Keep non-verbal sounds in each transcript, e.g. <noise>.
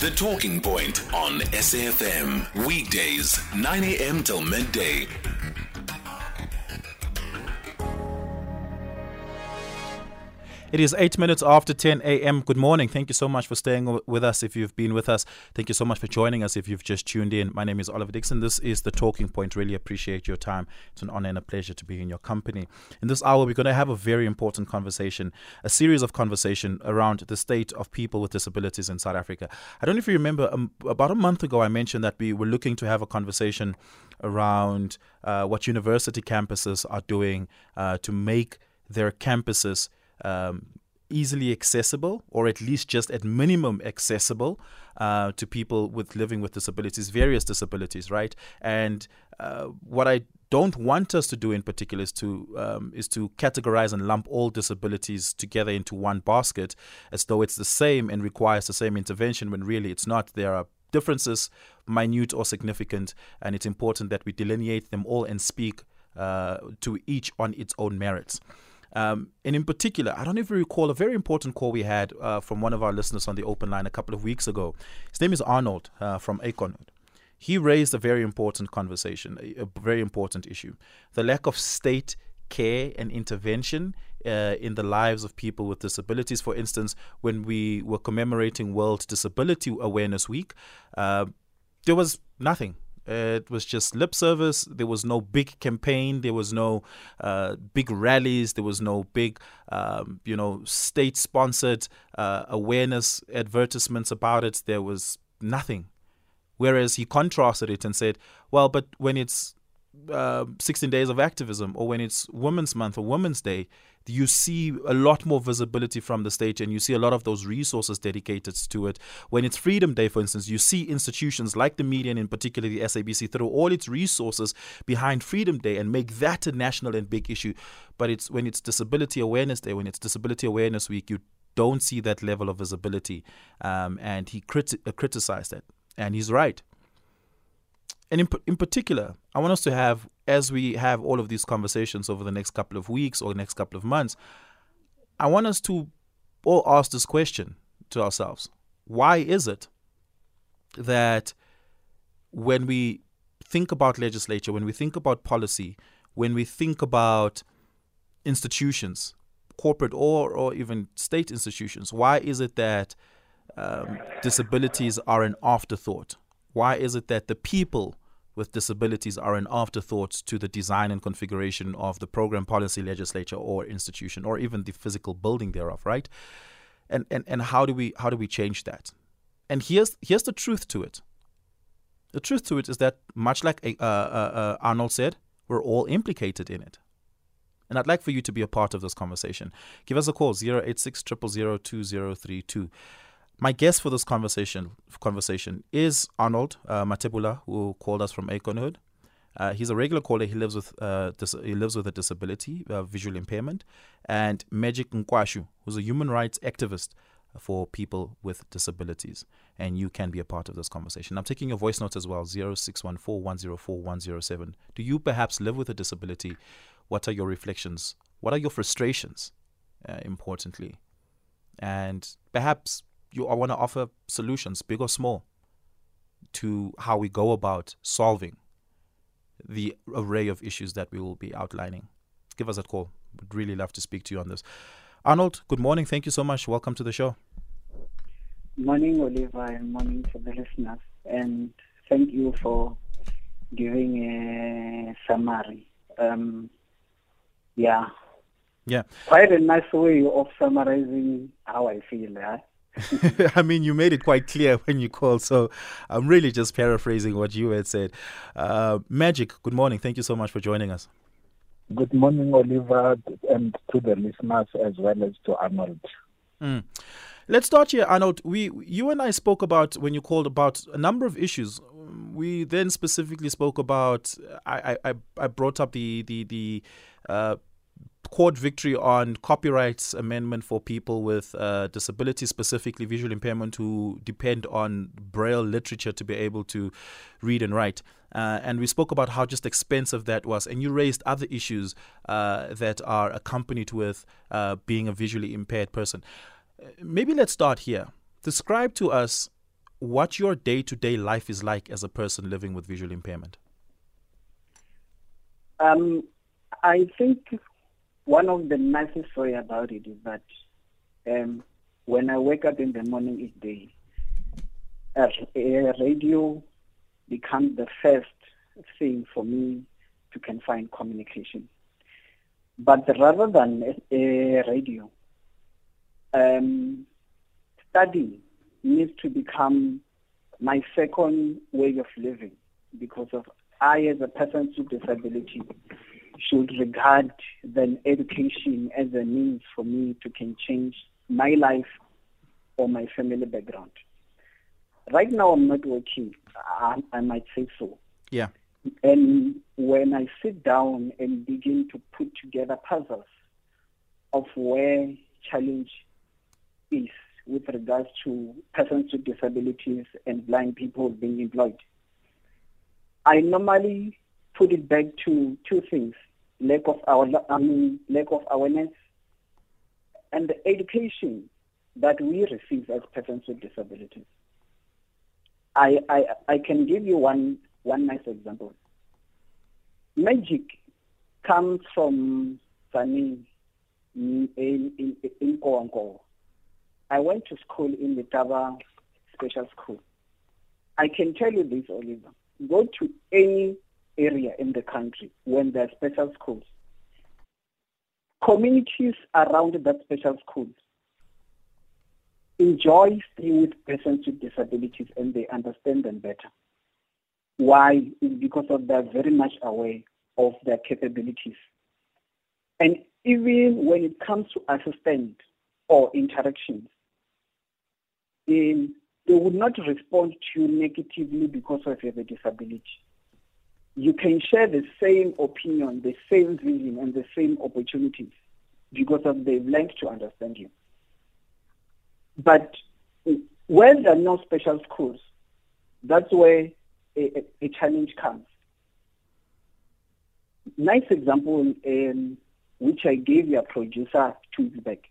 The Talking Point on SAFM. Weekdays, 9 a.m. till midday. It is eight minutes after 10 a.m. Good morning. Thank you so much for staying with us if you've been with us. Thank you so much for joining us if you've just tuned in. My name is Oliver Dixon. This is The Talking Point. Really appreciate your time. It's an honor and a pleasure to be in your company. In this hour, we're going to have a very important conversation, a series of conversation around the state of people with disabilities in South Africa. I don't know if you remember, um, about a month ago, I mentioned that we were looking to have a conversation around uh, what university campuses are doing uh, to make their campuses um, easily accessible, or at least just at minimum accessible uh, to people with living with disabilities, various disabilities, right? And uh, what I don't want us to do in particular is to um, is to categorize and lump all disabilities together into one basket, as though it's the same and requires the same intervention, when really it's not. There are differences, minute or significant, and it's important that we delineate them all and speak uh, to each on its own merits. Um, and in particular, I don't even recall a very important call we had uh, from one of our listeners on the open line a couple of weeks ago. His name is Arnold uh, from Akon. He raised a very important conversation, a, a, very important issue the lack of state care and intervention uh, in the lives of people with disabilities. For instance, when we were commemorating World Disability Awareness Week, uh, there was nothing it was just lip service. There was no big campaign. There was no uh, big rallies. There was no big, um, you know, state-sponsored uh, awareness advertisements about it. There was nothing. Whereas he contrasted it and said, "Well, but when it's uh, 16 days of activism, or when it's Women's Month or Women's Day, you see a lot more visibility from the state and you see a lot of those resources dedicated to it. When it's Freedom Day, for instance, you see institutions like the media and in particular the SABC throw all its resources behind Freedom Day and make that a national and big issue. But it's when it's Disability Awareness Day, when it's Disability Awareness Week, you don't see that level of visibility. Um, and he criti- uh, criticized that. And he's right. And in, in particular, I want us to have, as we have all of these conversations over the next couple of weeks or the next couple of months, I want us to all ask this question to ourselves Why is it that when we think about legislature, when we think about policy, when we think about institutions, corporate or, or even state institutions, why is it that um, disabilities are an afterthought? Why is it that the people with disabilities are an afterthought to the design and configuration of the program policy legislature or institution or even the physical building thereof right and and, and how do we how do we change that and here's here's the truth to it the truth to it is that much like uh, uh, uh, arnold said we're all implicated in it and I'd like for you to be a part of this conversation. Give us a call, 086 2032. My guest for this conversation conversation is Arnold uh, Mathebula, who called us from Aconhoek. Uh, he's a regular caller. He lives with uh, dis- he lives with a disability, uh, visual impairment, and Magic Nkwashu, who's a human rights activist for people with disabilities. And you can be a part of this conversation. I'm taking your voice notes as well 0614 Do you perhaps live with a disability? What are your reflections? What are your frustrations, uh, importantly? And perhaps you I want to offer solutions, big or small, to how we go about solving the array of issues that we will be outlining. Give us a call. We'd really love to speak to you on this. Arnold, good morning. Thank you so much. Welcome to the show. Morning, Oliver, and morning to the listeners. And thank you for giving a summary. Um, yeah. Yeah. Quite a nice way of summarizing how I feel. Yeah? <laughs> I mean, you made it quite clear when you called, so I'm really just paraphrasing what you had said. Uh, Magic, good morning. Thank you so much for joining us. Good morning, Oliver, and to the listeners as well as to Arnold. Mm. Let's start here, Arnold. We, you and I spoke about when you called about a number of issues. We then specifically spoke about. I, I, I brought up the the the uh, court victory on copyrights amendment for people with uh, disabilities, specifically visual impairment, who depend on braille literature to be able to read and write. Uh, and we spoke about how just expensive that was. And you raised other issues uh, that are accompanied with uh, being a visually impaired person. Maybe let's start here. Describe to us what your day to day life is like as a person living with visual impairment. Um, I think one of the nicest story about it is that um, when I wake up in the morning each day, a, radio becomes the first thing for me to can find communication. But rather than a radio, um, study needs to become my second way of living because of I, as a person with disability, should regard then education as a means for me to can change my life or my family background. Right now, I'm not working. I, I might say so. Yeah. And when I sit down and begin to put together puzzles of where challenge is with regards to persons with disabilities and blind people being employed, I normally put it back to two things: lack of our, mean, lack of awareness, and the education that we receive as persons with disabilities. I, I, I can give you one, one nice example. Magic comes from Sani in, in, in Koanko. I went to school in the Taba Special School. I can tell you this, Oliver. Go to any area in the country when there are special schools. Communities around that special school enjoy staying with persons with disabilities and they understand them better. Why? Because of they're very much aware of their capabilities. And even when it comes to assistance or interactions, they, they would not respond to you negatively because of your disability. You can share the same opinion, the same vision, and the same opportunities because of they've learned to understand you. But when there are no special schools, that's where a, a, a challenge comes. Nice example, um, which I gave your producer two weeks back.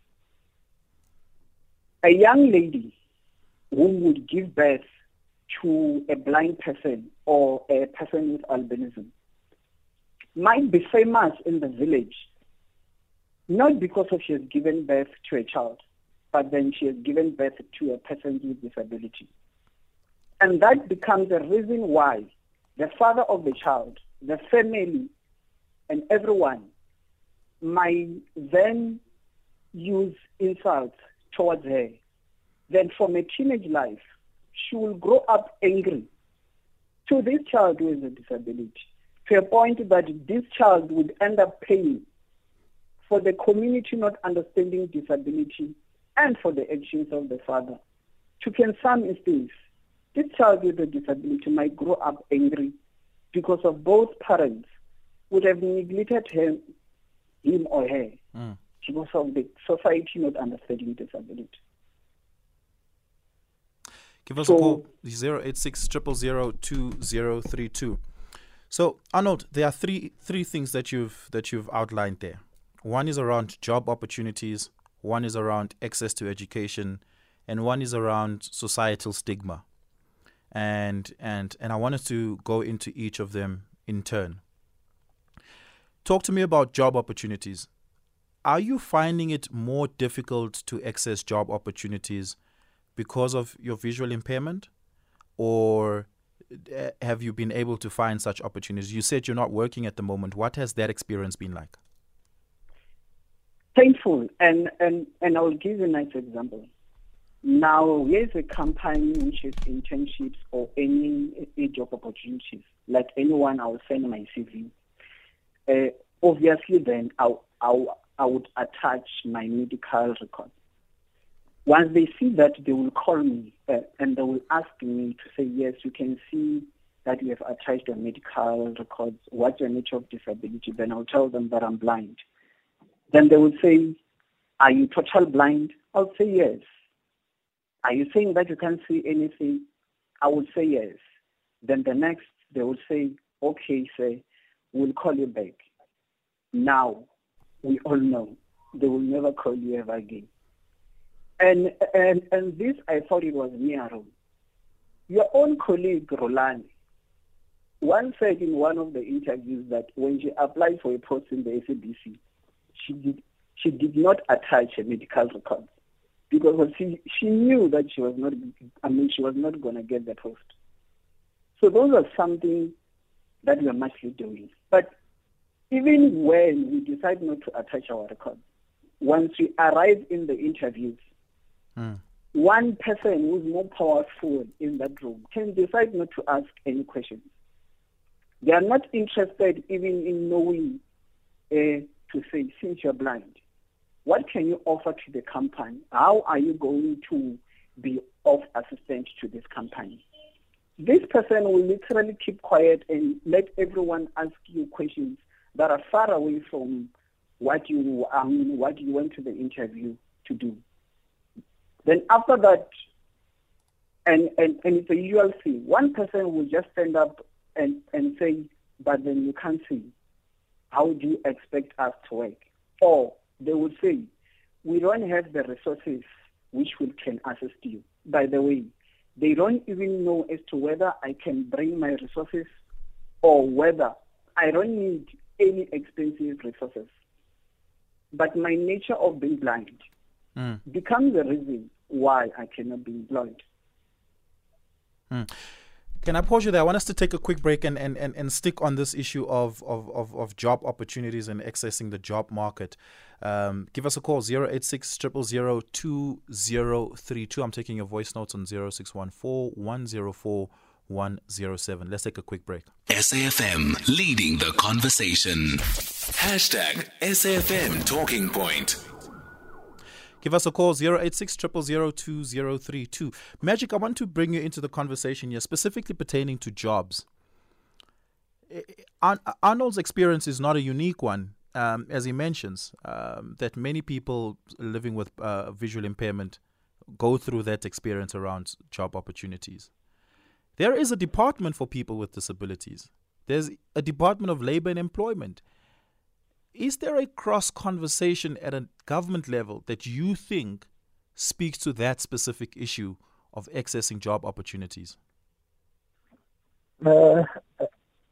A young lady who would give birth to a blind person or a person with albinism might be famous in the village, not because of she has given birth to a child, but then she has given birth to a person with disability. And that becomes a reason why the father of the child, the family, and everyone might then use insults towards her. Then from a teenage life, she will grow up angry to this child with a disability, to a point that this child would end up paying for the community not understanding disability and for the actions of the father. To can some instance, this child with a disability might grow up angry because of both parents would have neglected him, him or her Mm. because of the society not understanding disability. Give us So- a call 086 So Arnold, there are three three things that you've that you've outlined there. One is around job opportunities, one is around access to education, and one is around societal stigma. And and and I wanted to go into each of them in turn. Talk to me about job opportunities. Are you finding it more difficult to access job opportunities because of your visual impairment or uh, have you been able to find such opportunities you said you're not working at the moment what has that experience been like Painful, and, and, and I'll give you a nice example. Now, here's a company which is internships or any, any job opportunities. Like anyone, I will send my CV. Uh, obviously, then I'll, I'll, I would attach my medical record. Once they see that, they will call me uh, and they will ask me to say, yes, you can see that you have attached your medical records. What's your nature of disability? Then I'll tell them that I'm blind. Then they will say, Are you total blind? I'll say yes. Are you saying that you can't see anything? I will say yes. Then the next, they will say, Okay, say, we'll call you back. Now, we all know they will never call you ever again. And, and, and this, I thought it was Miaro. Your own colleague, Rolani, once said in one of the interviews that when she applied for a post in the SABC, she did, she did not attach a medical record because she, she knew that she was not, I mean, she was not going to get the post. So those are something that we are mostly doing. But even when we decide not to attach our records, once we arrive in the interviews, mm. one person who's more powerful in that room can decide not to ask any questions. They are not interested even in knowing uh, to say, since you're blind, what can you offer to the company? How are you going to be of assistance to this company? This person will literally keep quiet and let everyone ask you questions that are far away from what you I mean, what you went to the interview to do. Then after that, and, and, and it's a usual thing, one person will just stand up and, and say, but then you can't see. How do you expect us to work? Or they would say, we don't have the resources which we can assist you. By the way, they don't even know as to whether I can bring my resources or whether I don't need any expensive resources. But my nature of being blind mm. becomes the reason why I cannot be employed. Mm. Can I pause you there? I want us to take a quick break and, and, and, and stick on this issue of, of, of, of job opportunities and accessing the job market. Um, give us a call 086 2032. I'm taking your voice notes on 0614 104 107. Let's take a quick break. SAFM leading the conversation. Hashtag SAFM Talking Point. Give us a call 086 2032. Magic, I want to bring you into the conversation here, specifically pertaining to jobs. Arnold's experience is not a unique one, um, as he mentions, um, that many people living with uh, visual impairment go through that experience around job opportunities. There is a department for people with disabilities. There's a Department of Labor and Employment. Is there a cross conversation at a government level that you think speaks to that specific issue of accessing job opportunities? Uh,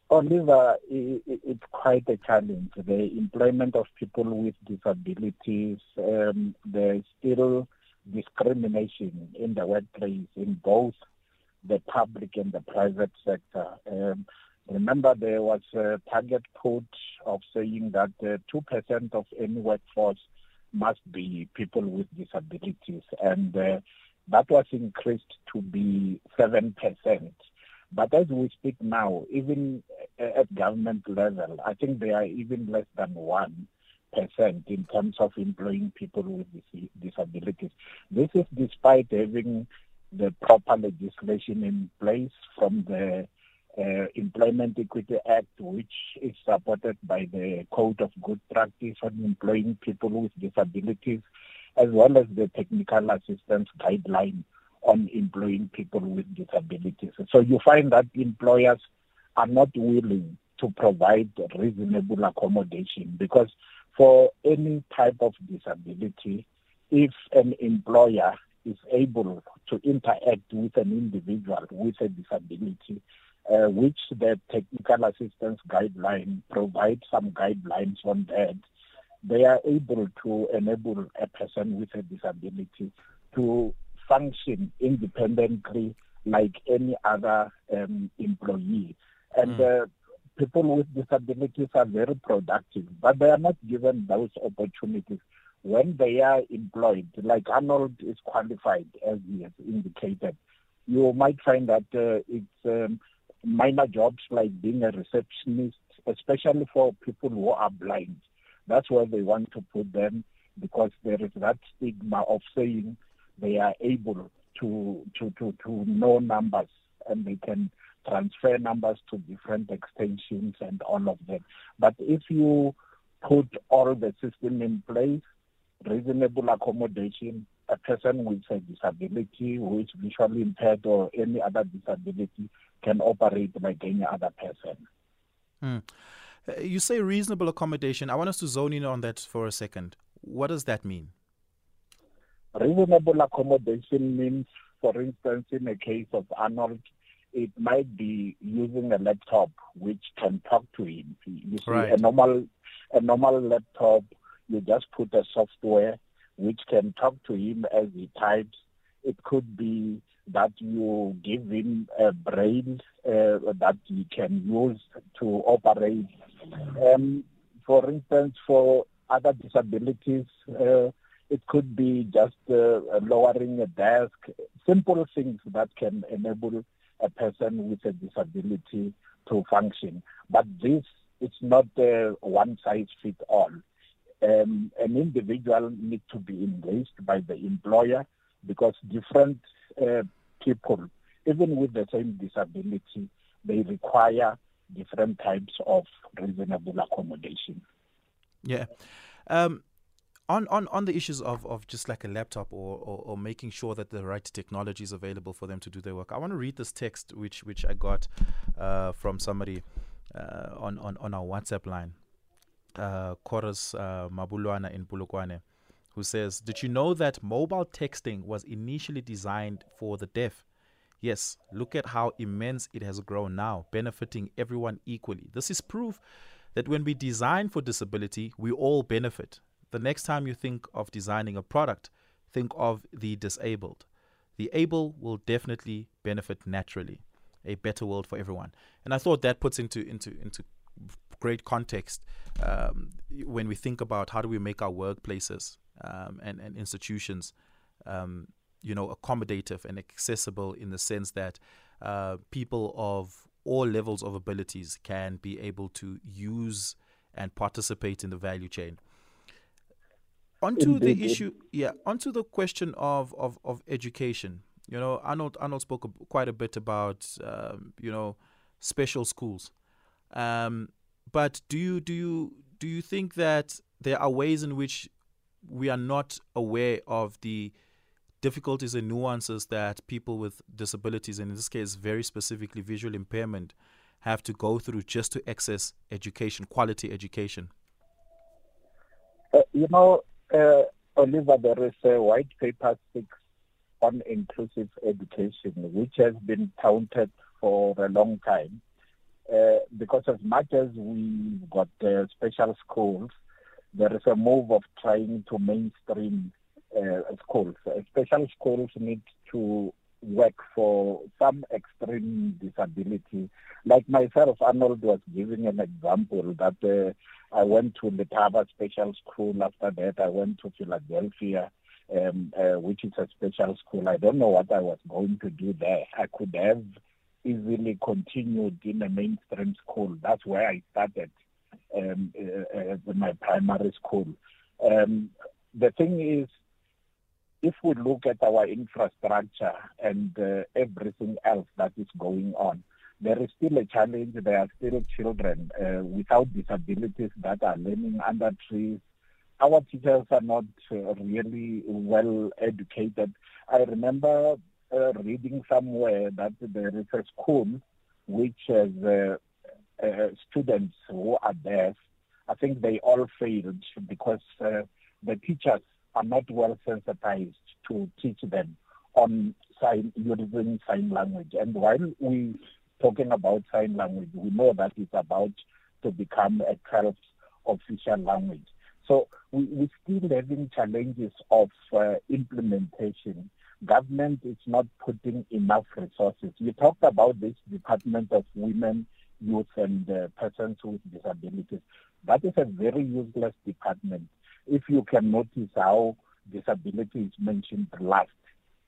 Oliver, it's quite a challenge. The employment of people with disabilities, um, there's still discrimination in the workplace in both the public and the private sector. Um, Remember, there was a target put of saying that uh, 2% of any workforce must be people with disabilities, and uh, that was increased to be 7%. But as we speak now, even at government level, I think they are even less than 1% in terms of employing people with disabilities. This is despite having the proper legislation in place from the uh, Employment Equity Act, which is supported by the Code of Good Practice on Employing People with Disabilities, as well as the Technical Assistance Guideline on employing people with disabilities. So you find that employers are not willing to provide reasonable accommodation because for any type of disability, if an employer is able to interact with an individual with a disability, uh, which the technical assistance guideline provides some guidelines on that. They are able to enable a person with a disability to function independently like any other um, employee. And mm. uh, people with disabilities are very productive, but they are not given those opportunities when they are employed. Like Arnold is qualified, as he has indicated. You might find that uh, it's um, minor jobs like being a receptionist, especially for people who are blind. That's where they want to put them because there is that stigma of saying they are able to to to, to know numbers and they can transfer numbers to different extensions and all of that. But if you put all the system in place, reasonable accommodation, a person with a disability who is visually impaired or any other disability can operate like any other person. Hmm. Uh, you say reasonable accommodation. I want us to zone in on that for a second. What does that mean? Reasonable accommodation means for instance, in the case of Arnold, it might be using a laptop which can talk to him. You see, Right. a normal a normal laptop, you just put a software which can talk to him as he types. It could be that you give him a brain uh, that he can use to operate. Um, for instance, for other disabilities, uh, it could be just uh, lowering a desk, simple things that can enable a person with a disability to function. But this it's not one size fits all. Um, an individual needs to be engaged by the employer because different uh, people, even with the same disability, they require different types of reasonable accommodation. Yeah. Um, on, on, on the issues of, of just like a laptop or, or, or making sure that the right technology is available for them to do their work, I want to read this text which which I got uh, from somebody uh, on, on, on our WhatsApp line, uh, Chorus uh, Mabulwana in Polokwane, who says, Did you know that mobile texting was initially designed for the deaf? Yes, look at how immense it has grown now, benefiting everyone equally. This is proof that when we design for disability, we all benefit. The next time you think of designing a product, think of the disabled. The able will definitely benefit naturally. A better world for everyone. And I thought that puts into into into great context um, when we think about how do we make our workplaces um, and, and institutions um, you know accommodative and accessible in the sense that uh, people of all levels of abilities can be able to use and participate in the value chain. Onto Indeed. the issue yeah onto the question of, of, of education. You know arnold arnold spoke quite a bit about um, you know special schools. Um, but do you do you do you think that there are ways in which we are not aware of the difficulties and nuances that people with disabilities, and in this case, very specifically visual impairment, have to go through just to access education, quality education? Uh, you know, uh, Oliver, there is a white paper six on inclusive education, which has been counted for a long time. Uh, because as much as we've got uh, special schools, there is a move of trying to mainstream uh, schools. Special schools need to work for some extreme disability. Like myself, Arnold was giving an example that uh, I went to Letaba Special School. After that, I went to Philadelphia, um, uh, which is a special school. I don't know what I was going to do there. I could have easily continued in a mainstream school. That's where I started um, uh, uh, my primary school. Um, the thing is, if we look at our infrastructure and uh, everything else that is going on, there is still a challenge. There are still children uh, without disabilities that are learning under trees. Our teachers are not uh, really well educated. I remember uh, reading somewhere that there is a school which has uh, students who are deaf. I think they all failed because uh, the teachers are not well sensitized to teach them on sign using sign language. And while we talking about sign language, we know that it's about to become a 12th official language. So we, we're still having challenges of uh, implementation. Government is not putting enough resources. You talked about this Department of Women, Youth and uh, Persons with Disabilities. That is a very useless department. If you can notice how disability is mentioned last,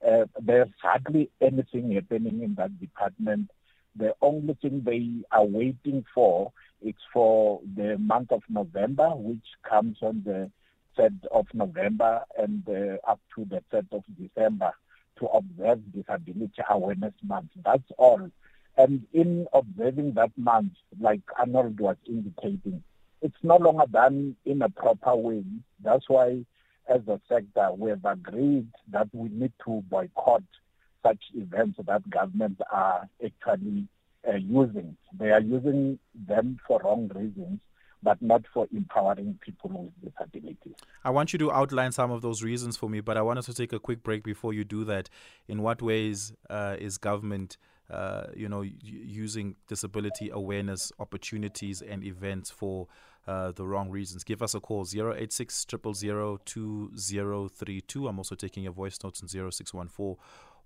uh, there's hardly anything happening in that department. The only thing they are waiting for is for the month of November, which comes on the 3rd of November and uh, up to the 3rd of December to observe Disability Awareness Month. That's all. And in observing that month, like Arnold was indicating, it's no longer done in a proper way. That's why, as a sector, we have agreed that we need to boycott such events that governments are actually uh, using. They are using them for wrong reasons. but not for empowering people with disabilities. I want you to outline some of those reasons for me, but I want us to take a quick break before you do that. In what ways uh, is government, uh, you know, using disability awareness opportunities and events for uh, the wrong reasons? Give us a call 086 2032. I'm also taking your voice notes on 0614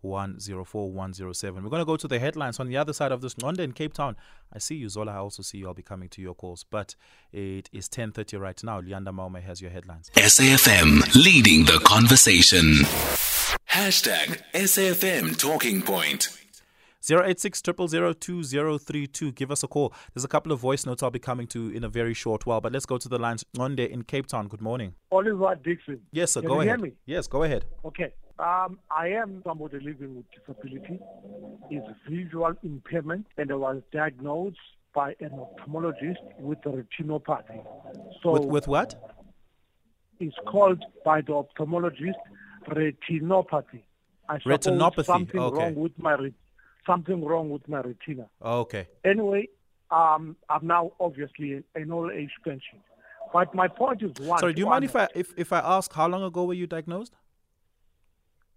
104 107. We're going to go to the headlines on the other side of this. London, Cape Town. I see you, Zola. I also see you. I'll be coming to your calls. But it is 10.30 right now. Leanda Maume has your headlines. SAFM leading the conversation. Hashtag SAFM Talking Point. 086 2032. Give us a call. There's a couple of voice notes I'll be coming to in a very short while, but let's go to the lines. Monde in Cape Town. Good morning. Oliver Dixon. Yes, sir. Can go you ahead. hear me? Yes, go ahead. Okay. Um, I am somebody living with disability. It's visual impairment, and I was diagnosed by an ophthalmologist with retinopathy. So With, with what? it's called by the ophthalmologist retinopathy. I Retinopathy, Something okay. wrong with my re- something wrong with my retina. Oh, okay. Anyway, um, I'm now obviously an old age pension. But my point is one. Sorry, do you one, mind if I if, if I ask how long ago were you diagnosed?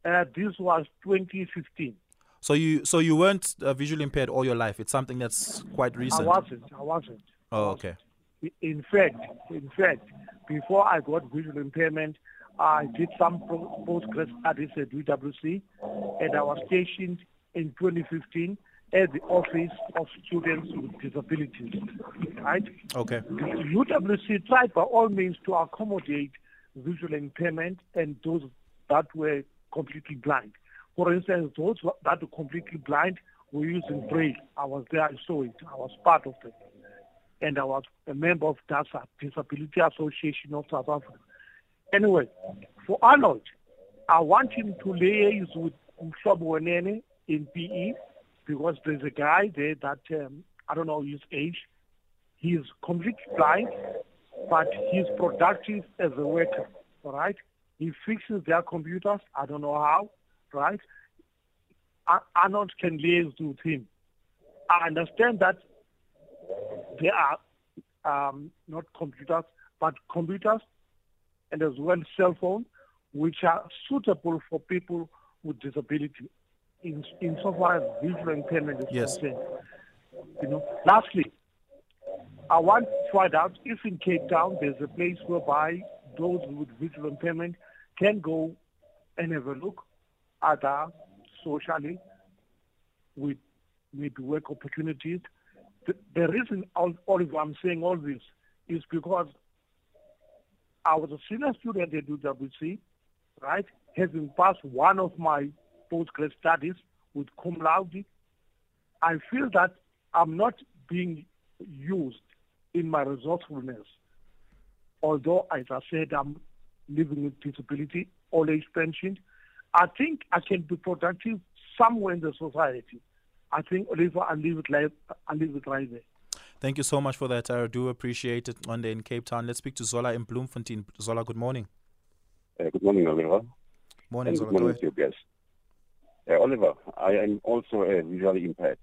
Uh, this was 2015. So you so you weren't uh, visually impaired all your life. It's something that's quite recent. I wasn't. I wasn't. Oh, okay. In fact, in fact, before I got visual impairment, I did some postgrad studies at UWC, and I was stationed in 2015 at the Office of Students with Disabilities. Right? Okay. The UWC tried by all means to accommodate visual impairment and those that were completely blind. For instance, those that were completely blind were using braille. I was there, I saw it, I was part of it. And I was a member of DASA, Disability Association of South Africa. Anyway, for Arnold, I want him to liaise with Mhlobo Wenene in PE because there's a guy there that, um, I don't know his age, He's completely blind, but he's productive as a worker, all right? He fixes their computers, I don't know how, right? Ar- Arnold can liaise with him. I understand that there are um, not computers, but computers and as well cell phone, which are suitable for people with disability in, insofar as visual impairment is Yes. concerned. You know, lastly, I want to find out if in Cape Town there's a place whereby those with visual impairment can go and have a look at uh, socially with maybe work opportunities. The, the reason, all, Oliver, I'm saying all this is because I was a senior student at UWC, right, having passed one of my postgrad studies with cum laude. I feel that I'm not being used in my resourcefulness. Although, as I said, I'm living with disability, old age pension. I think I can be productive somewhere in the society. I think, Oliver, I'll leave it, like, I'll leave it right there. Thank you so much for that. I do appreciate it. Monde in Cape Town. Let's speak to Zola in Bloemfontein. Zola, good morning. Uh, good morning, Oliver. Morning, and Zola. good morning to you guys. Uh, Oliver, I am also uh, visually impaired.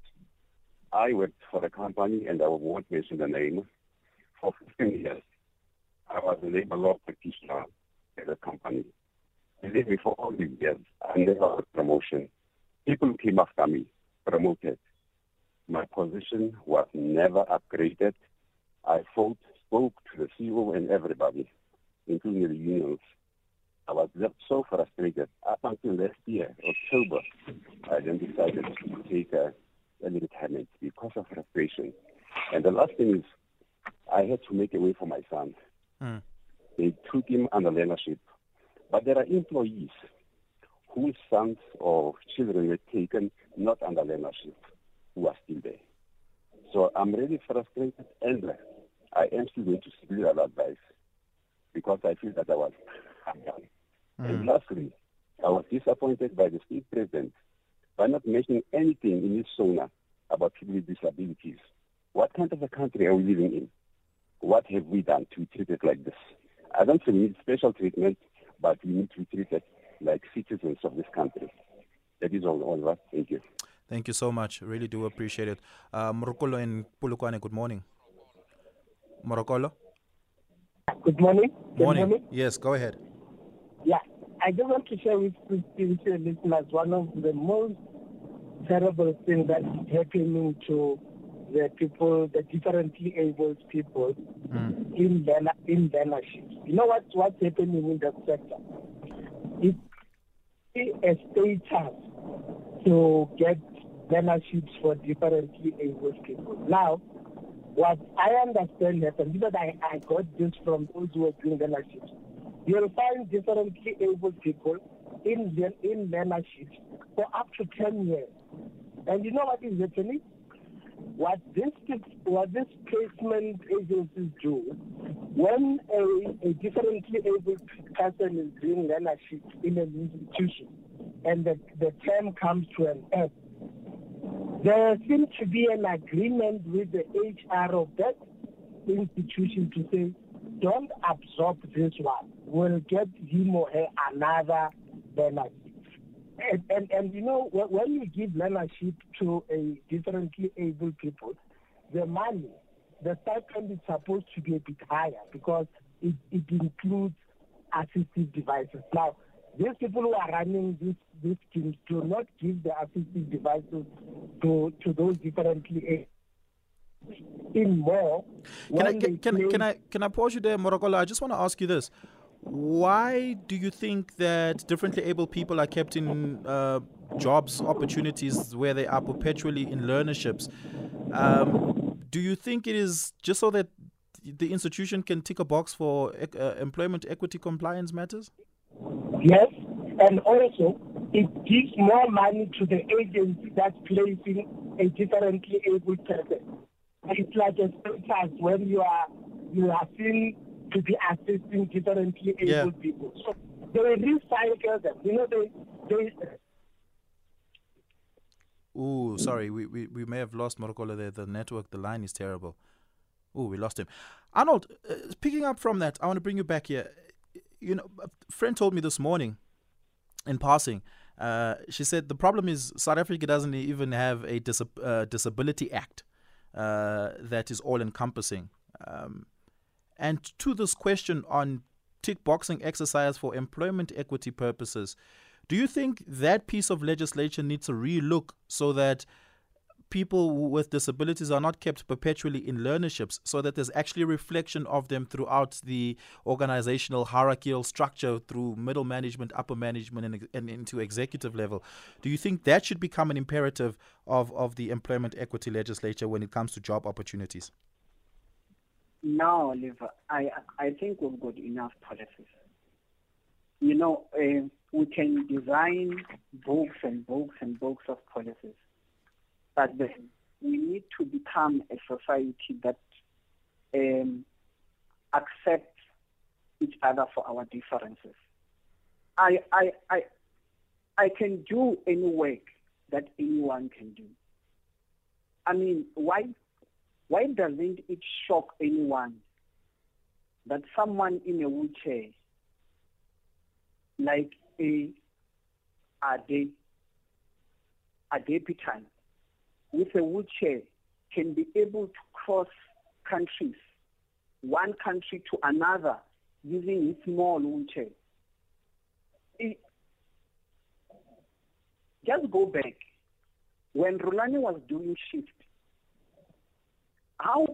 I worked for a company, and I won't mention the name, for 15 years. I was a labor law practitioner at the company. Believe me, for all these years, I never got promotion. People came after me, promoted. My position was never upgraded. I fought, spoke to the CEO and everybody, including the unions. I was so frustrated. Up until last year, October, I then decided to take a early retirement because of frustration. And the last thing is, I had to make a way for my son. Mm. They took him under leadership. But there are employees whose sons or children were taken not under leadership who are still there. So I'm really frustrated and I am still going to seek legal advice because I feel that I was. And lastly, I was disappointed by the state president by not mentioning anything in his SONA about people with disabilities. What kind of a country are we living in? What have we done to treat it like this? I don't think we need special treatment, but we need to treat it like citizens of this country. That is all, Oliver. Thank you. Thank you so much. Really do appreciate it. Uh, Morokolo in Polokwane, good morning. Morokolo? Good morning. Good Morning. Yes, go ahead. Yeah, I just want to share with, with with your listeners one of the most terrible things that is happening to the people, the differently abled people Mm. in learner, in learnerships. You know what what's happening in that sector? It's a status to get learnerships for differently abled people. Now, what I understand happens because I, I got this from those who are doing learnerships. You'll find differently able people in in learnerships for up to ten years. And you know what is happening? What this what this placement agencies do when a, a differently able person is doing learnership in an institution and the, the term comes to an end, there seems to be an agreement with the HR of that institution to say, don't absorb this one. We'll get him or her another learnership. And, and, and you know, when, when you give learnership to a differently able people, the money, the stipend is supposed to be a bit higher because it, it includes assistive devices. Now, these people who are running these these schemes do not give the assistive devices to to those differently able. In more, Can I can, can, can I can I pause you there, Morokola? I just want to ask you this: Why do you think that differently able people are kept in uh, jobs opportunities where they are perpetually in learnerships? Um, do you think it is just so that the institution can tick a box for uh, employment equity compliance matters? Yes, and also it gives more money to the agency that's placing a differently able person. It's like a status when you are you are seen to be assisting differently able Yeah. people. So they recycle them. You know they they Ooh, sorry, we, we, we may have lost Morokola there. The network, the line is terrible. Ooh, we lost him. Arnold, uh, picking up from that, I want to bring you back here. You know, a friend told me this morning in passing, uh, she said the problem is South Africa doesn't even have a dis- uh, disability act uh, that is all encompassing. Um, and to this question on tick boxing exercise for employment equity purposes, do you think that piece of legislation needs a relook so that people with disabilities are not kept perpetually in learnerships so that there's actually reflection of them throughout the organizational hierarchical structure through middle management, upper management, and, and into executive level. Do you think that should become an imperative of, of the employment equity legislature when it comes to job opportunities? No, Oliver, I I think we've got enough policies. You know, uh, we can design books and books and books of policies, but then we need to become a society that um, accepts each other for our differences. I I I I can do any work that anyone can do. I mean, why why doesn't it shock anyone that someone in a wheelchair, like a Ade, Ade Adepitan, with a wheelchair, can be able to cross countries, one country to another, using his small wheelchair? It- just go back. When Rulani was doing shift, how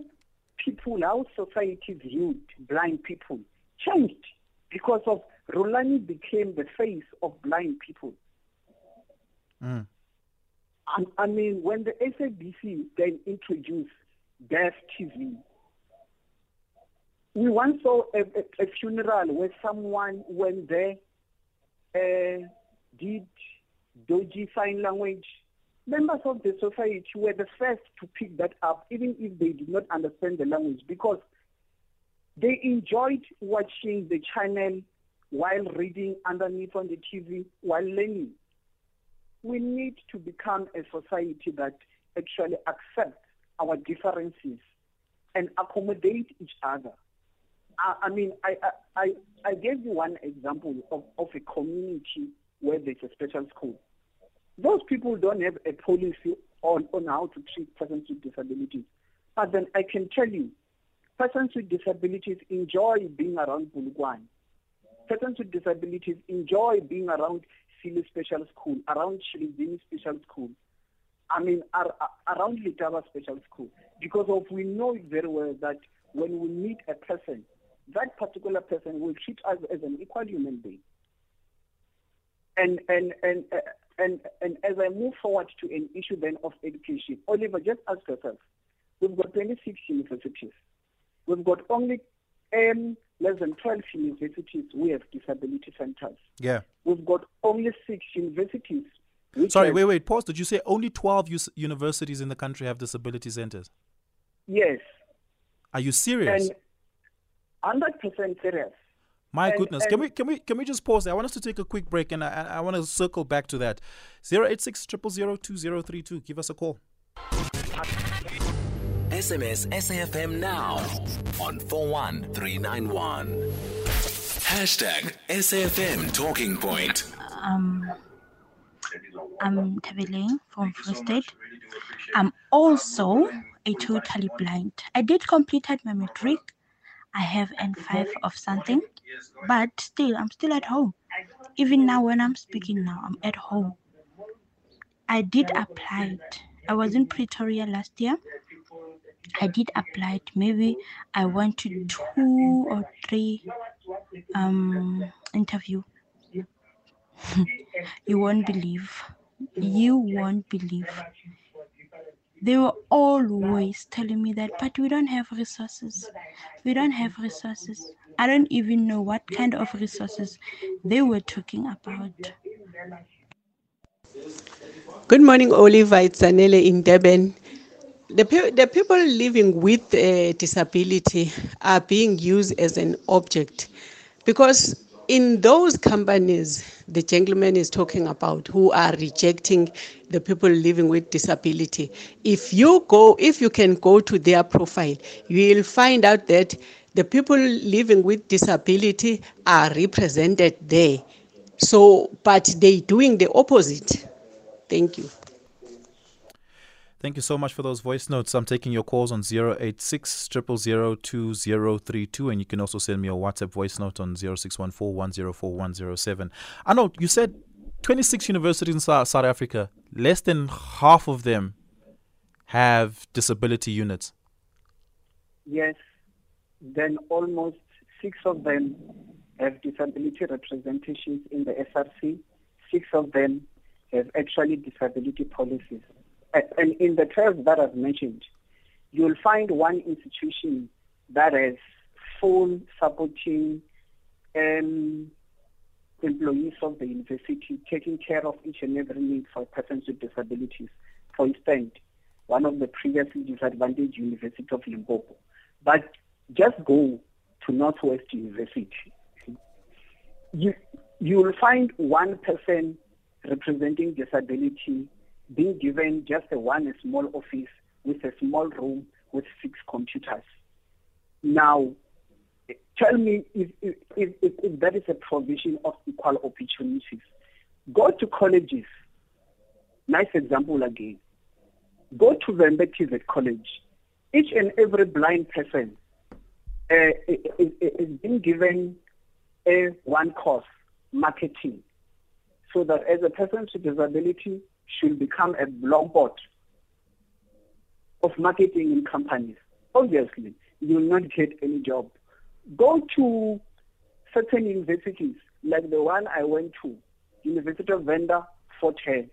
people, how society viewed blind people changed because of Rolani became the face of blind people. Mm. I, I mean, when the SABC then introduced Deaf TV, we once saw a, a, a funeral where someone went there, uh, did dodgy sign language. Members of the society were the first to pick that up, even if they did not understand the language, because they enjoyed watching the channel while reading underneath on the TV, while learning. We need to become a society that actually accepts our differences and accommodate each other. I, I mean, I, I, I, gave you one example of, of a community where there's a special school. Those people don't have a policy on, on how to treat persons with disabilities. But then I can tell you, Persons with disabilities enjoy being around Bulugwane. Persons with disabilities enjoy being around Sili Special School, around Shilizini Special School. I mean, ar- ar- around Litaba Special School. Because of we know very well that when we meet a person, that particular person will treat us as an equal human being. And and and uh, and and as I move forward to an issue then of education, Oliver, just ask yourself: We've got 26 universities. We've got only um, less than 12 universities. We have disability centers. Yeah. We've got only six universities. Sorry, have- wait, wait, pause. Did you say only 12 us- universities in the country have disability centers? Yes, Are you serious? and 100% serious. My and- goodness. Can we can we can we just pause there? I want us to take a quick break and I, I I want to circle back to that. 086 2032. Give us a call. SMS SAFM now on 41391. Hashtag SAFM Talking Point. um, I'm Tabeleng from Free State. I'm also a totally blind. I did completed my matric. I have N5 of something, but still, I'm still at home. Even now, when I'm speaking now, I'm at home. I did apply it. I was in Pretoria last year. I did apply it. Maybe I went to two or three um interview <laughs> you won't believe. You won't believe. They were always telling me that, but we don't have resources. We don't have resources. I don't even know what kind of resources they were talking about. Good morning, Oliver. It's Anele in Durban. The, pe- the people living with a disability are being used as an object because in those companies the gentleman is talking about who are rejecting the people living with disability. If you go if you can go to their profile you will find out that the people living with disability are represented there. So but they doing the opposite. Thank you Thank you so much for those voice notes. I'm taking your calls on 086 2032 and you can also send me a WhatsApp voice note on 0614 104 107. I know you said 26 universities in South Africa, less than half of them have disability units. Yes, then almost six of them have disability representations in the SRC. Six of them have actually disability policies. And in the 12 that I've mentioned, you'll find one institution that has full supporting um, employees of the university taking care of each and every need for persons with disabilities. For instance, one of the previously disadvantaged University of Limpopo. But just go to Northwest University. You you will find one person representing disability being given just a one small office with a small room with six computers. Now, tell me if, if, if, if, that is a provision of equal opportunities. Go to colleges. Nice example again. Go to the Mbetize College. Each and every blind person uh, is, is being given a one course, marketing, so that as a person with disability should become a blompot of marketing in companies. Obviously, you will not get any job. Go to certain universities, like the one I went to, University of Venda, Fort Hare.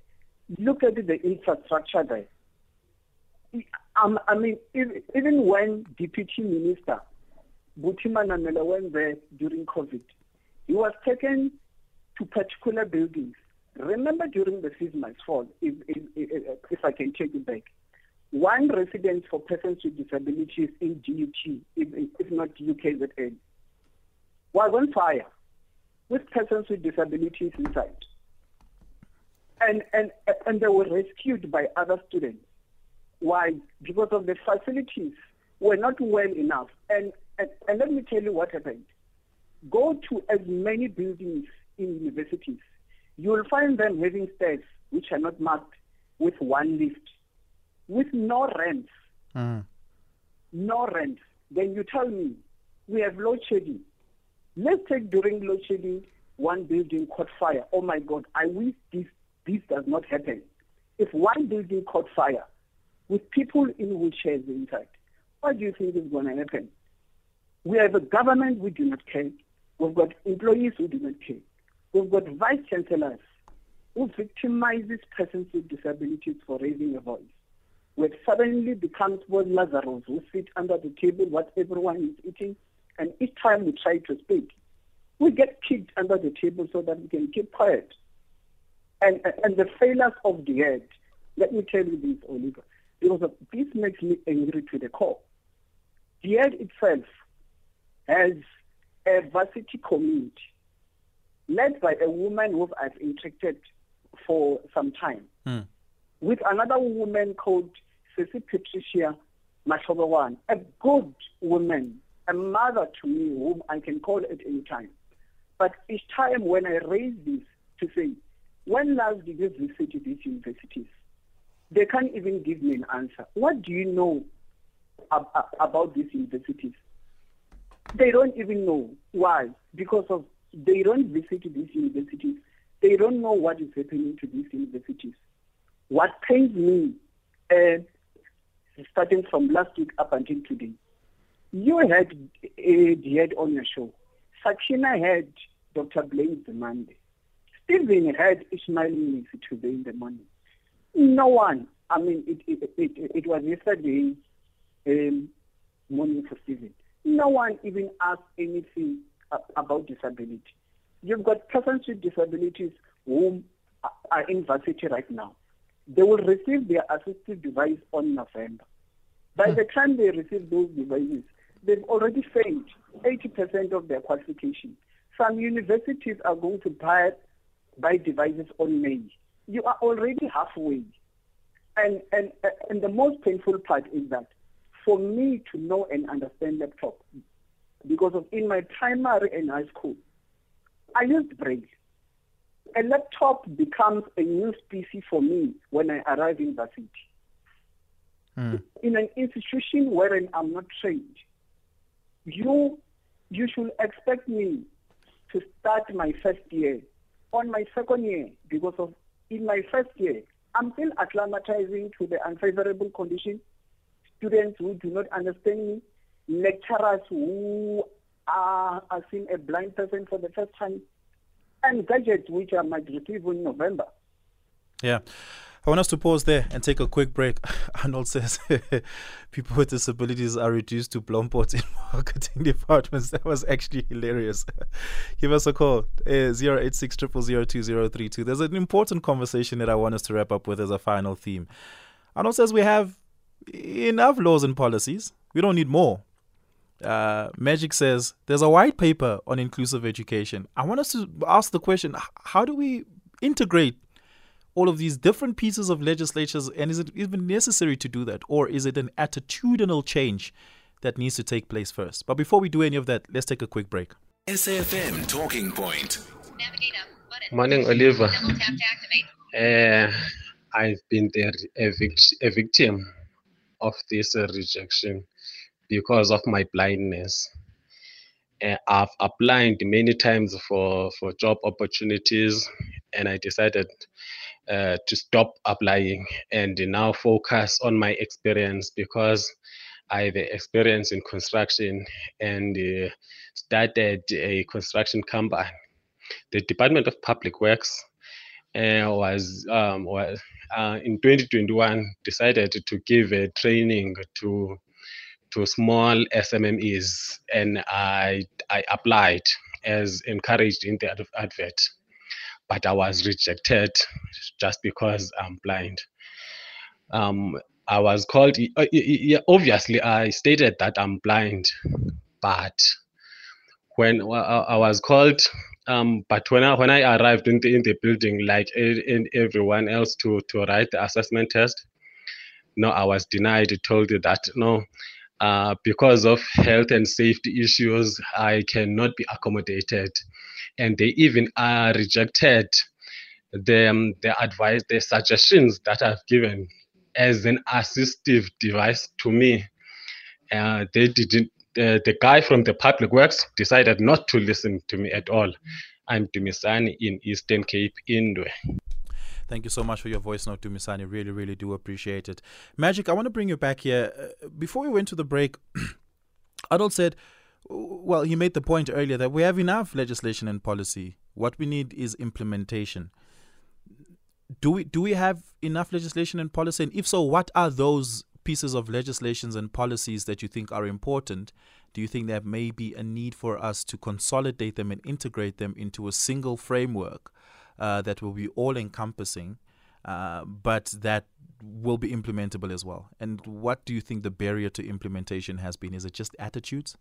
Look at the infrastructure there. Um, I mean, even when Deputy Minister Buti Manamela went there during COVID, he was taken to particular buildings. Remember during the season's fall, if, if, if, if I can take it back, one residence for persons with disabilities in DUT, if, if not UKZN, was on fire with persons with disabilities inside. And, and, and they were rescued by other students. Why? Because of the facilities were not well enough. And, and, and let me tell you what happened. Go to as many buildings in universities. You will find them having stairs which are not marked with one lift, with no ramps, Mm. no rent. then you tell me we have load shedding. Let's take during load shedding one building caught fire. Oh my God, I wish this, this does not happen. If one building caught fire with people in wheelchairs inside, what do you think is going to happen? We have a government we do not care. We've got employees who do not care. We've got vice chancellors who victimizes persons with disabilities for raising a voice. Where suddenly becomes what Lazarus who sit under the table what everyone is eating, and each time we try to speak, we get kicked under the table so that we can keep quiet. And and the failures of the head, let me tell you this, Oliver, because this makes me angry to the core. The head itself has a varsity committee led by a woman who I've interacted for some time, Hmm. with another woman called Ceci Patricia Mashobawan, a good woman, a mother to me whom I can call at any time. But each time when I raise this to say, when last did you visit these universities? They can't even give me an answer. What do you know ab- ab- about these universities? They don't even know. Why? Because of they don't visit these universities. They don't know what is happening to these universities. What pains me, uh, starting from last week up until today, you had uh, the head on your show. Sakina had Dr. Blade Nzimande. Stephen had Ismail Misi today in the morning. No one, I mean, it, it, it, it was yesterday um, morning for Stephen. No one even asked anything Uh, about disability. You've got persons with disabilities who are- are in varsity right now. They will receive their assistive device on November. By the time they receive those devices, they've already failed 80% of their qualification. Some universities are going to buy, buy devices on May. You are already halfway. And, and, and the most painful part is that for me to know and understand laptop, because of in my primary and high school, I used Braille. A laptop becomes a new species for me when I arrive in varsity. Hmm. In an institution wherein I'm not trained, you you should expect me to start my first year on my second year because of in my first year I'm still acclimatizing to the unfavorable condition, students who do not understand me, lecturers who are, are seeing a blind person for the first time, and gadgets which I might receive in November. Yeah. I want us to pause there and take a quick break. <laughs> Arnold says <laughs> people with disabilities are reduced to blompots in <laughs> marketing departments. That was actually hilarious. Give us a call, uh, 086 2032. There's an important conversation that I want us to wrap up with as a final theme. Arnold says we have enough laws and policies. We don't need more. Uh, Magic says there's a white paper on inclusive education. I want us to ask the question: How do we integrate all of these different pieces of legislatures, and is it even necessary to do that, or is it an attitudinal change that needs to take place first? But before we do any of that, let's take a quick break. SAFM Talking Point. Morning, Oliver. Uh, I've been the, a, vict- a victim of this uh, rejection because of my blindness. Uh, I've applied many times for, for job opportunities, and I decided uh, to stop applying and now focus on my experience because I have experience in construction and uh, started a construction company. The Department of Public Works uh, was um, was uh, in 2021 decided to give a training to to small SMMEs, and I I applied as encouraged in the advert, but I was rejected just because I'm blind. Um, I was called. Obviously, I stated that I'm blind, but when I was called um, but when I when I arrived in the in the building, like in everyone else, to to write the assessment test, no, I was denied. Told that no, uh, because of health and safety issues, I cannot be accommodated, and they even uh, rejected the um, the advice, the suggestions that I've given as an assistive device to me. Uh, they didn't the, the guy from the public works decided not to listen to me at all. I'm Dumisani in Eastern Cape, Indwe. Thank you so much for your voice note, Dumisani. Really, really do appreciate it. Magic, I want to bring you back here. Uh, before we went to the break, <clears throat> Arnold said, well, he made the point earlier that we have enough legislation and policy. What we need is implementation. Do we do we have enough legislation and policy? And if so, what are those pieces of legislations and policies that you think are important? Do you think there may be a need for us to consolidate them and integrate them into a single framework uh, that will be all encompassing, uh, but that will be implementable as well? And what do you think the barrier to implementation has been? Is it just attitudes?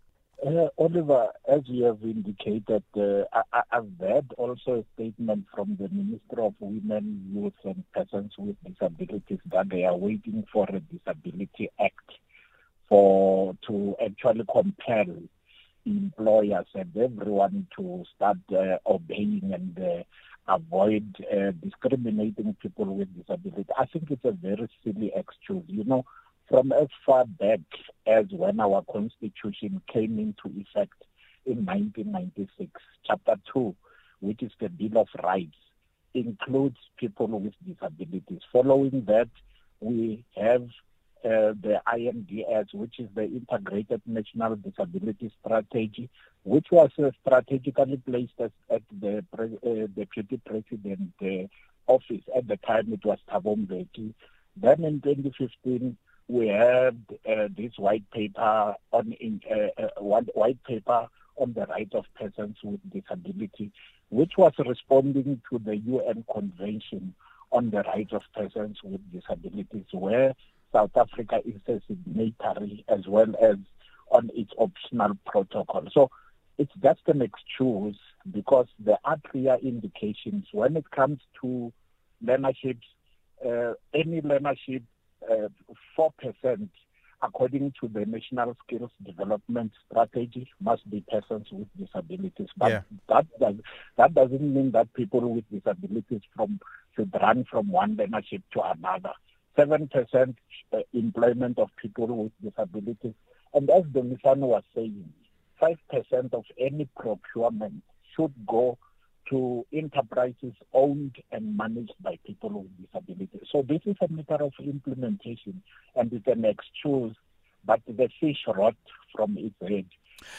Uh, Oliver, as you have indicated, I, have read also a statement from the Minister of Women, Youth and Persons with Disabilities that they are waiting for a Disability Act for to actually compel employers and everyone to start uh, obeying and uh, avoid uh, discriminating people with disability. I think it's a very silly excuse. You know, from as far back as when our constitution came into effect in 1996, chapter 2, which is the Bill of Rights, includes people with disabilities. Following that, we have the INDS, which is the Integrated National Disability Strategy, which was uh, strategically placed as, at the pre- uh, Deputy President uh, office. At the time, it was Thabo Mbeki. Then in 2015, we had uh, this white paper on in, uh, white paper on the rights of persons with disability, which was responding to the UN Convention on the rights of persons with disabilities, where South Africa is a signatory as well as on its optional protocol. So it's just an excuse because there are clear indications when it comes to learnerships, uh, any learnership uh, four percent, according to the National Skills Development Strategy, must be persons with disabilities. But yeah. that does that doesn't mean that people with disabilities from should run from one learnership to another. Seven percent uh, employment of people with disabilities, and as Dumisani was saying, five percent of any procurement should go to enterprises owned and managed by people with disabilities. So this is a matter of implementation and it's an excuse, but the fish rot from its head.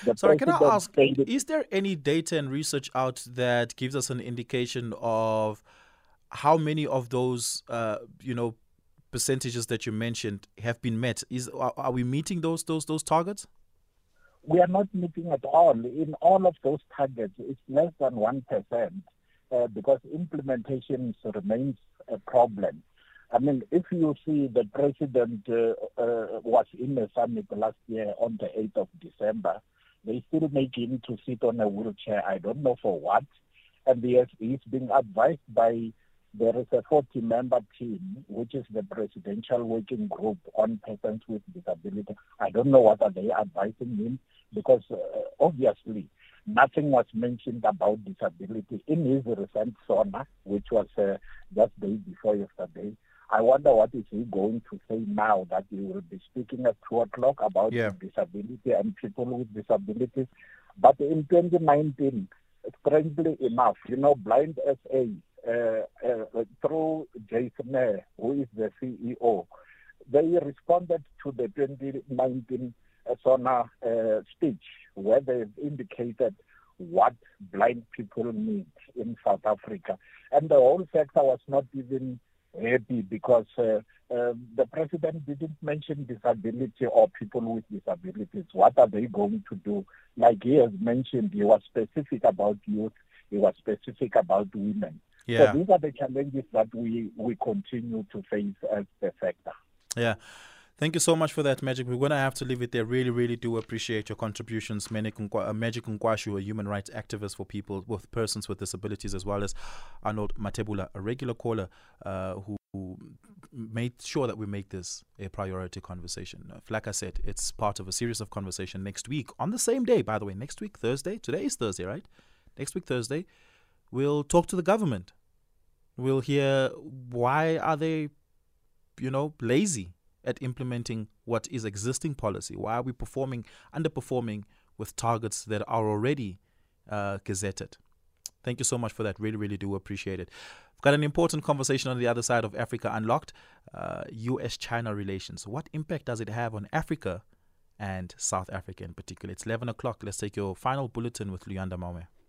The Sorry, can I ask, is there any data and research out that gives us an indication of how many of those, uh, you know, percentages that you mentioned have been met? Is are, we meeting those those those targets? we are not meeting at all. In all of those targets, it's less than 1% uh, because implementation remains a problem. I mean, if you see the president uh, uh, was in a summit last year on the 8th of December, they still make him to sit on a wheelchair. I don't know for what. And yes, he's being advised by there is a 40 member team, which is the presidential working group on persons with disability. I don't know what are they advising him because uh, obviously nothing was mentioned about disability in his recent SONA, which was uh, just day before yesterday. I wonder what is he going to say now that he will be speaking at 2 o'clock about yeah. disability and people with disabilities. But in 2019, strangely enough, you know, Blind SA, through Jace Nair, who is the CEO, they responded to the 2019 SONA uh, speech where they've indicated what blind people need in South Africa. And the whole sector was not even happy because uh, uh, the president didn't mention disability or people with disabilities. What are they going to do? Like he has mentioned, he was specific about youth, he was specific about women. Yeah. So these are the challenges that we, we continue to face as the sector. Yeah. Thank you so much for that, Magic. We're going to have to leave it there. Really, really do appreciate your contributions. Magic Nkwashu, a human rights activist for people with persons with disabilities, as well as Arnold Mathebula, a regular caller uh, who made sure that we make this a priority conversation. Uh, like I said, it's part of a series of conversation next week on the same day, by the way, next week, Thursday. Today is Thursday, right? Next week, Thursday, we'll talk to the government. We'll hear why are they, you know, lazy at implementing what is existing policy? Why are we performing, underperforming with targets that are already uh, gazetted? Thank you so much for that. Really, really do appreciate it. We've got an important conversation on the other side of Africa Unlocked uh, US China relations. What impact does it have on Africa and South Africa in particular? It's 11 o'clock. Let's take your final bulletin with Luyanda Maume.